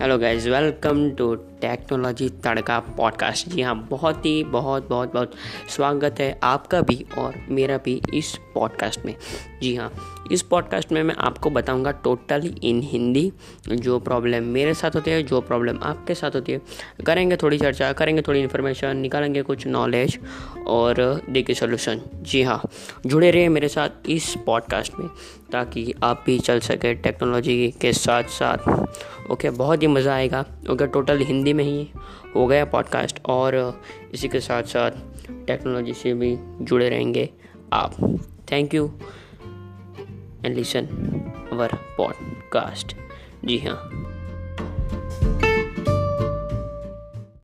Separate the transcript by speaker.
Speaker 1: hello guys welcome to technology Tadka podcast. जी हाँ बहुत ही बहुत बहुत बहुत स्वागत है आपका भी और मेरा भी इस पॉडकास्ट में। जी हाँ इस पॉडकास्ट में मैं आपको बताऊँगा टोटली इन हिंदी जो प्रॉब्लम मेरे साथ होती है, जो प्रॉब्लम आपके साथ होती है। करेंगे थोड़ी चर्चा, करेंगे थोड़ी इन्फॉर्मेशन निकालेंगे कुछ नॉलेज और देखिए सोल्यूशन जी हाँ जुड़े रहिए मेरे साथ इस पॉडकास्ट में ताकि आप भी चल सके टेक्नोलॉजी के साथ साथ। ओके, बहुत ही मज़ा आएगा। ओके, टोटल हिंदी में ही हो गया पॉडकास्ट और इसी के साथ साथ टेक्नोलॉजी से भी जुड़े रहेंगे आप। Thank you and listen our podcast जी हाँ।